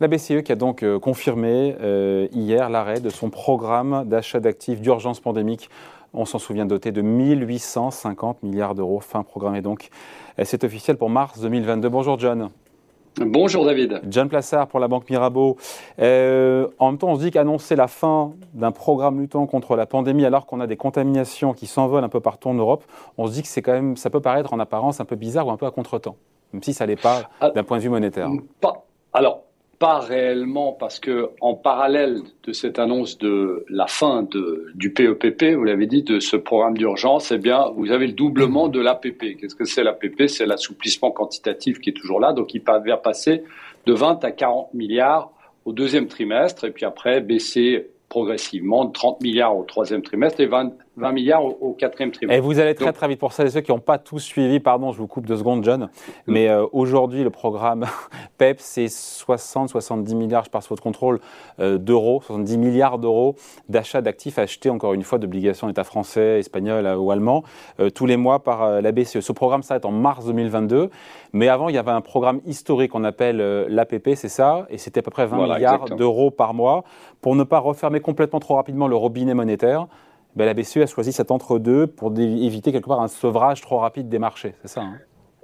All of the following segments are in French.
La BCE qui a donc euh, confirmé euh, hier l'arrêt de son programme d'achat d'actifs d'urgence pandémique. On s'en souvient doté de 1850 milliards d'euros. Fin programmée donc. C'est officiel pour mars 2022. Bonjour John. Bonjour David. John Plassard pour la Banque Mirabeau. Euh, en même temps, on se dit qu'annoncer la fin d'un programme luttant contre la pandémie alors qu'on a des contaminations qui s'envolent un peu partout en Europe, on se dit que c'est quand même, ça peut paraître en apparence un peu bizarre ou un peu à contretemps, même si ça n'est pas ah, d'un point de vue monétaire. Pas, alors, pas réellement, parce que en parallèle de cette annonce de la fin de, du PEPP, e vous l'avez dit, de ce programme d'urgence, eh bien, vous avez le doublement de l'APP. Qu'est-ce que c'est l'APP C'est l'assouplissement quantitatif qui est toujours là, donc il va passer de 20 à 40 milliards au deuxième trimestre, et puis après baisser progressivement de 30 milliards au troisième trimestre et 20, 20 milliards au, quatrième trimestre. Et vous allez très très vite pour celles et ceux qui n'ont pas tous suivi, pardon, je vous coupe deux secondes, John, mm. mais euh, aujourd'hui le programme PEP, c'est 60-70 milliards, je passe votre contrôle, euh, d'euros, 70 milliards d'euros d'achat d'actifs achetés, encore une fois, d'obligations d'État français, espagnol euh, ou allemand, tous les mois par la BCE. Ce programme s'arrête en mars 2022, mais avant il y avait un programme historique qu'on appelle l'APP, c'est ça, et c'était à peu près 20 milliards d'euros par mois, pour ne pas refermer complètement trop rapidement le robinet monétaire. Ben, la BCE a choisi cet entre-deux pour éviter quelque part un sevrage trop rapide des marchés, c'est ça hein?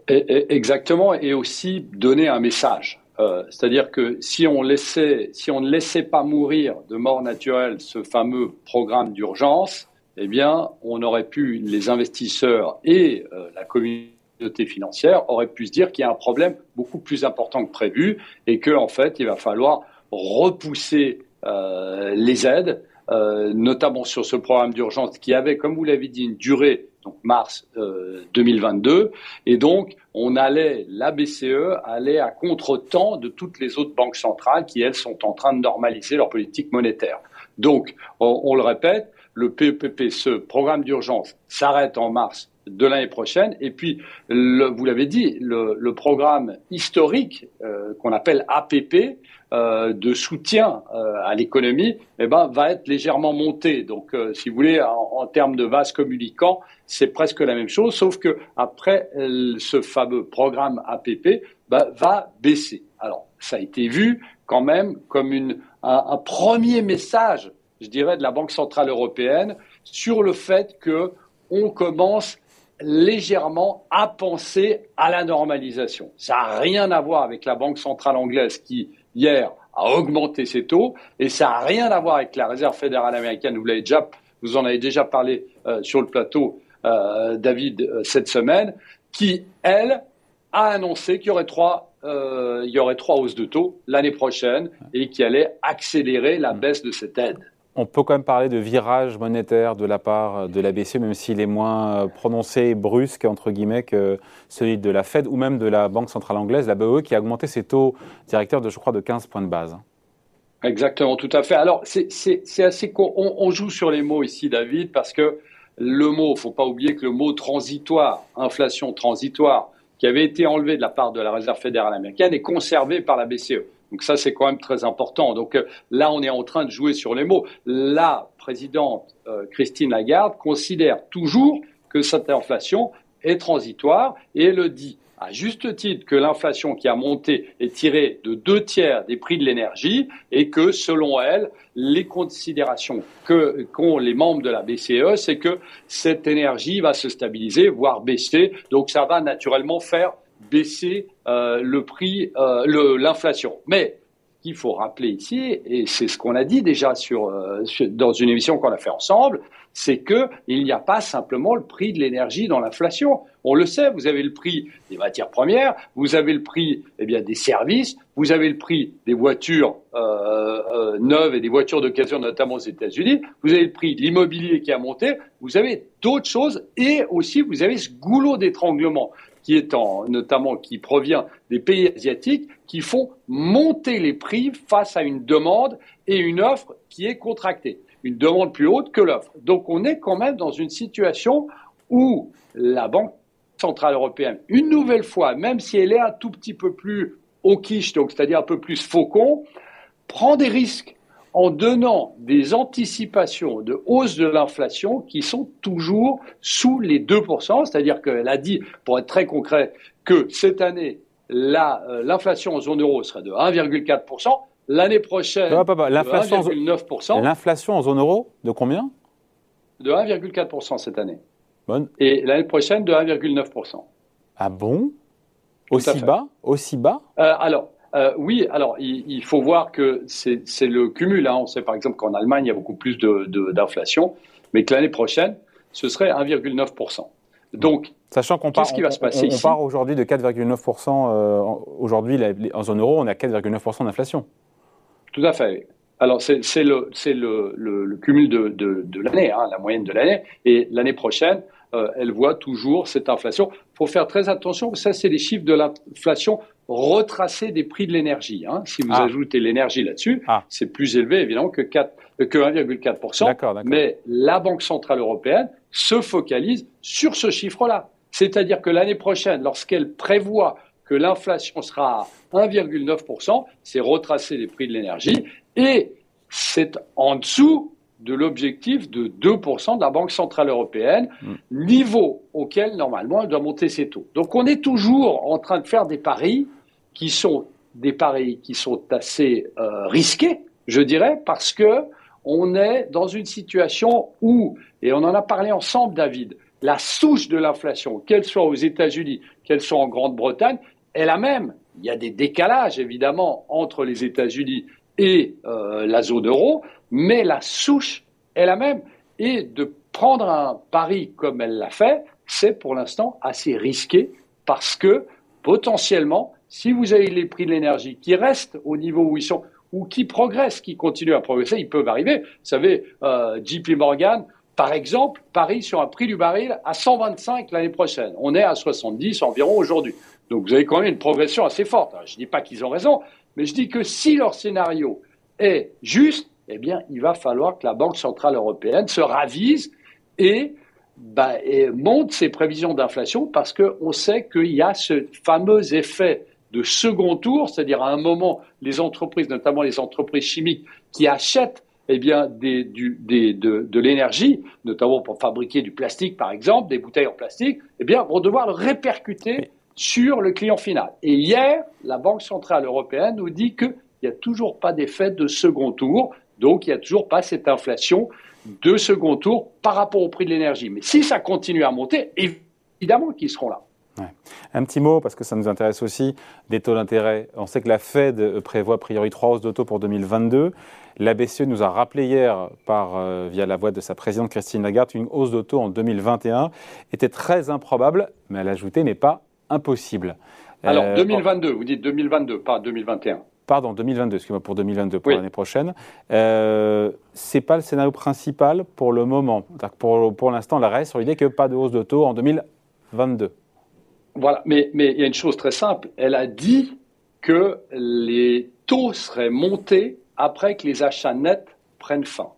Exactement, et aussi donner un message. Euh, c'est-à-dire que si on, ne laissait pas mourir de mort naturelle ce fameux programme d'urgence, eh bien, on aurait pu, les investisseurs et euh, la communauté financière auraient pu se dire qu'il y a un problème beaucoup plus important que prévu et qu'en en fait, il va falloir repousser euh, les aides euh, notamment sur ce programme d'urgence qui avait, comme vous l'avez dit, une durée, donc mars 2022, euh, et donc on allait, la BCE allait à contre-temps de toutes les autres banques centrales qui, elles, sont en train de normaliser leur politique monétaire. Donc, on, le répète, le PEPP, ce programme d'urgence, s'arrête en mars de l'année prochaine. Et puis, vous l'avez dit, le, programme historique euh, qu'on appelle APP, euh, de soutien euh, à l'économie eh ben, va être légèrement monté. Donc, euh, si vous voulez, en, termes de vase communicant, c'est presque la même chose, sauf que après ce fameux programme APP bah, va baisser. Alors, ça a été vu quand même comme une, un, premier message, je dirais, de la Banque centrale européenne sur le fait que on commence légèrement à penser à la normalisation. Ça n'a rien à voir avec la Banque centrale anglaise qui hier a augmenté ses taux et ça n'a rien à voir avec la Réserve fédérale américaine. Vous l'avez déjà, vous en avez déjà parlé euh, sur le plateau, euh, David, euh, cette semaine, qui elle a annoncé qu'il y aurait trois il y aurait trois hausses de taux l'année prochaine et qui allait accélérer la baisse de cette aide on peut quand même parler de virage monétaire de la part de la BCE, même s'il est moins euh, prononcé et brusque, entre guillemets, que celui de la Fed ou même de la Banque centrale anglaise, la BOE, qui a augmenté ses taux directeurs de, je crois, de 15 points de base. Exactement, tout à fait. Alors, c'est assez. On, joue sur les mots ici, David, parce que le mot, il ne faut pas oublier que le mot transitoire, inflation transitoire, qui avait été enlevé de la part de la Réserve fédérale américaine, est conservé par la BCE. Donc ça, c'est quand même très important. Donc euh, là, on est en train de jouer sur les mots. La présidente euh, Christine Lagarde considère toujours que cette inflation est transitoire et elle le dit à juste titre que l'inflation qui a monté est tirée de deux tiers des prix de l'énergie et que, selon elle, les considérations que qu'ont les membres de la BCE, c'est que cette énergie va se stabiliser, voire baisser. Donc ça va naturellement faire baisser euh, le prix, euh, l'inflation. Mais il faut rappeler ici, et c'est ce qu'on a dit déjà sur, euh, dans une émission qu'on a fait ensemble, c'est que il n'y a pas simplement le prix de l'énergie dans l'inflation. On le sait, vous avez le prix des matières premières, vous avez le prix eh bien, des services, vous avez le prix des voitures neuves et des voitures d'occasion, notamment aux États-Unis, vous avez le prix de l'immobilier qui a monté, vous avez d'autres choses et aussi vous avez ce goulot d'étranglement qui est en, notamment qui provient des pays asiatiques, qui font monter les prix face à une demande et une offre qui est contractée, une demande plus haute que l'offre. Donc on est quand même dans une situation où la Banque centrale européenne, une nouvelle fois, même si elle est un tout petit peu plus au quiche, donc c'est-à-dire un peu plus faucon, prend des risques en donnant des anticipations de hausse de l'inflation qui sont toujours sous les 2%, c'est-à-dire qu'elle a dit, pour être très concret, que cette année, l'inflation en zone euro serait de 1,4%. L'année prochaine, l'inflation, 1,9%. L'inflation en zone euro, de combien? De 1,4% cette année. Bonne. Et l'année prochaine, de 1,9%. Ah bon? Aussi bas? Aussi bas? Euh, Alors, euh, oui, alors il, faut voir que c'est le cumul. Hein. On sait par exemple qu'en Allemagne, il y a beaucoup plus d'inflation, de, mais que l'année prochaine, ce serait 1,9%. Donc, Sachant qu'on part, on, part aujourd'hui de 4,9%, euh, aujourd'hui en zone euro, on à 4,9% d'inflation. Tout à fait. Alors, c'est le, le, le, cumul de, de, l'année, hein, la moyenne de l'année. Et l'année prochaine, euh, elle voit toujours cette inflation. Il faut faire très attention, ça, c'est les chiffres de l'inflation retracés des prix de l'énergie. Hein. Si vous ah. ajoutez l'énergie là-dessus, ah. c'est plus élevé, évidemment, que, que 1,4%. Mais la Banque Centrale Européenne se focalise sur ce chiffre-là. C'est-à-dire que l'année prochaine, lorsqu'elle prévoit que l'inflation sera à 1,9%, c'est retracer les prix de l'énergie et c'est en dessous de l'objectif de 2% de la Banque Centrale Européenne, mm. niveau auquel normalement elle doit monter ses taux. Donc on est toujours en train de faire des paris qui sont des paris qui sont assez euh, risqués, je dirais, parce que on est dans une situation où, et on en a parlé ensemble, David, la souche de l'inflation, qu'elle soit aux États-Unis, qu'elle soit en Grande-Bretagne, est la même. Il y a des décalages, évidemment, entre les États-Unis et euh, la zone euro, mais la souche est la même. Et de prendre un pari comme elle l'a fait, c'est pour l'instant assez risqué parce que potentiellement, si vous avez les prix de l'énergie qui restent au niveau où ils sont ou qui progressent, qui continuent à progresser, ils peuvent arriver. Vous savez, euh, JP Morgan par exemple, Paris sur un prix du baril à 125 l'année prochaine. On est à 70 environ aujourd'hui. Donc vous avez quand même une progression assez forte. je ne dis pas qu'ils ont raison, mais je dis que si leur scénario est juste, eh il va falloir que la Banque Centrale Européenne se ravise et, bah, monte ses prévisions d'inflation parce qu'on sait qu'il y a ce fameux effet de second tour, c'est-à-dire à un moment, les entreprises, notamment les entreprises chimiques, qui achètent eh de, l'énergie, notamment pour fabriquer du plastique, par exemple, des bouteilles en plastique, eh vont devoir le répercuter sur le client final. Et hier, la Banque Centrale Européenne nous dit qu'il n'y a toujours pas d'effet de second tour, donc il n'y a toujours pas cette inflation de second tour par rapport au prix de l'énergie. Mais si ça continue à monter, évidemment qu'ils seront là. Un petit mot, parce que ça nous intéresse aussi, des taux d'intérêt. On sait que la Fed prévoit a priori trois hausses de taux pour 2022. La BCE nous a rappelé hier, par, euh, via la voix de sa présidente Christine Lagarde, qu'une hausse de taux en 2021 était très improbable, mais elle a ajouté n'est pas impossible. Alors, 2022, euh, vous dites 2022, pas 2021. Pardon, 2022, excusez-moi, pour 2022, pour l'année prochaine. Euh, Ce n'est pas le scénario principal pour le moment. Pour, pour l'instant, la reste sur l'idée que pas de hausse de taux en 2022. Voilà, mais, mais il y a une chose très simple. Elle a dit que les taux seraient montés après que les achats nets prennent fin.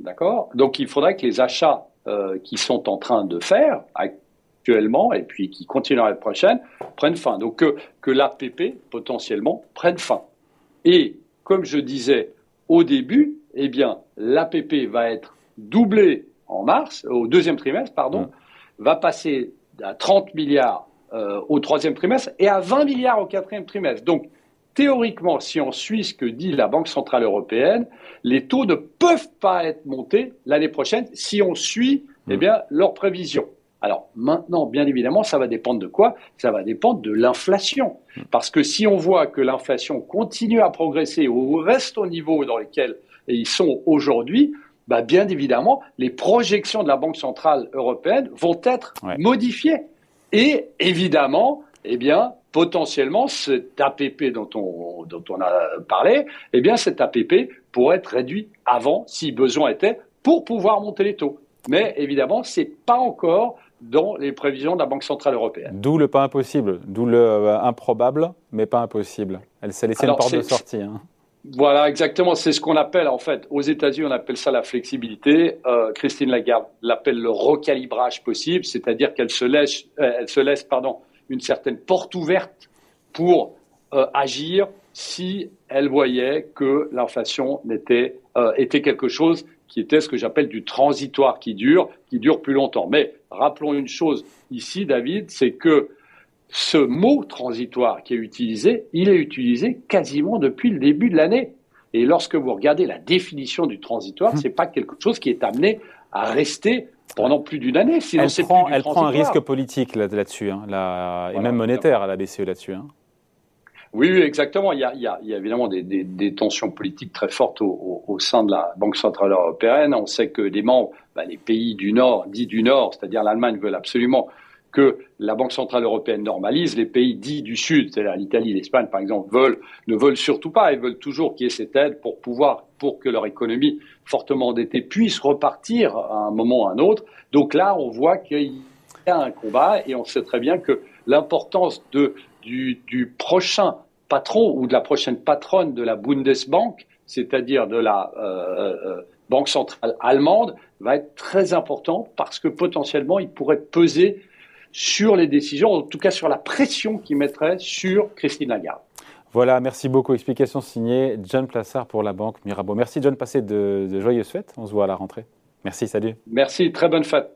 D'accord? Donc il faudrait que les achats euh, qui sont en train de faire actuellement et puis qui continueront l'année prochaine prennent fin. Donc que, que l'APP potentiellement prenne fin. Et comme je disais au début, eh bien l'APP va être doublée en mars, au deuxième trimestre, pardon, mmh. va passer à 30 milliards euh, au troisième trimestre et à 20 milliards au quatrième trimestre. Donc théoriquement, si on suit ce que dit la Banque Centrale Européenne, les taux ne peuvent pas être montés l'année prochaine si on suit eh bien, leurs prévisions. Alors maintenant, bien évidemment, ça va dépendre de quoi? Ça va dépendre de l'inflation. Parce que si on voit que l'inflation continue à progresser ou reste au niveau dans lequel ils sont aujourd'hui, bah bien évidemment, les projections de la Banque Centrale Européenne vont être modifiées. Et évidemment, eh bien, potentiellement, cet APP dont on, dont on a parlé, eh bien, cet APP pourrait être réduit avant, si besoin était, pour pouvoir monter les taux. Mais évidemment, ce n'est pas encore dans les prévisions de la Banque Centrale Européenne. D'où le pas impossible, d'où le euh, improbable, mais pas impossible. Elle s'est laissée une porte de sortie. Hein. Voilà, exactement. C'est ce qu'on appelle, en fait, aux États-Unis, on appelle ça la flexibilité. Euh, Christine Lagarde l'appelle le recalibrage possible, c'est-à-dire qu'elle se laisse, euh, elle se laisse, pardon, une certaine porte ouverte pour agir si elle voyait que l'inflation était, était quelque chose qui était ce que j'appelle du transitoire qui dure, qui dure plus longtemps. Mais rappelons une chose ici, David, c'est que ce mot transitoire qui est utilisé, il est utilisé quasiment depuis le début de l'année. Et lorsque vous regardez la définition du transitoire, hum. c'est pas quelque chose qui est amené à rester pendant plus d'une année. Sinon, elle prend, elle prend un risque politique là-dessus, hein, et même monétaire à la BCE là-dessus. Hein. Oui, exactement. Il y, a, évidemment des, tensions politiques très fortes au, sein de la Banque centrale européenne. On sait que les membres, bah, les pays du Nord, dits du Nord, c'est-à-dire l'Allemagne, veulent absolument que la Banque centrale européenne normalise. Les pays dits du Sud, c'est-à-dire l'Italie, l'Espagne, par exemple, ne veulent surtout pas. Ils veulent toujours qu'il y ait cette aide pour pouvoir, pour que leur économie fortement endettée puisse repartir à un moment ou à un autre. Donc là, on voit qu'il y a un combat et on sait très bien que l'importance de du, prochain patron ou de la prochaine patronne de la Bundesbank, c'est-à-dire de la euh, euh, Banque centrale allemande, va être très important parce que potentiellement, il pourrait peser sur les décisions, en tout cas sur la pression qu'il mettrait sur Christine Lagarde. Voilà, merci beaucoup. Explication signée John Plassard pour la Banque Mirabeau. Merci John, passez de, de joyeuses fêtes. On se voit à la rentrée. Merci, salut. Merci, très bonne fête.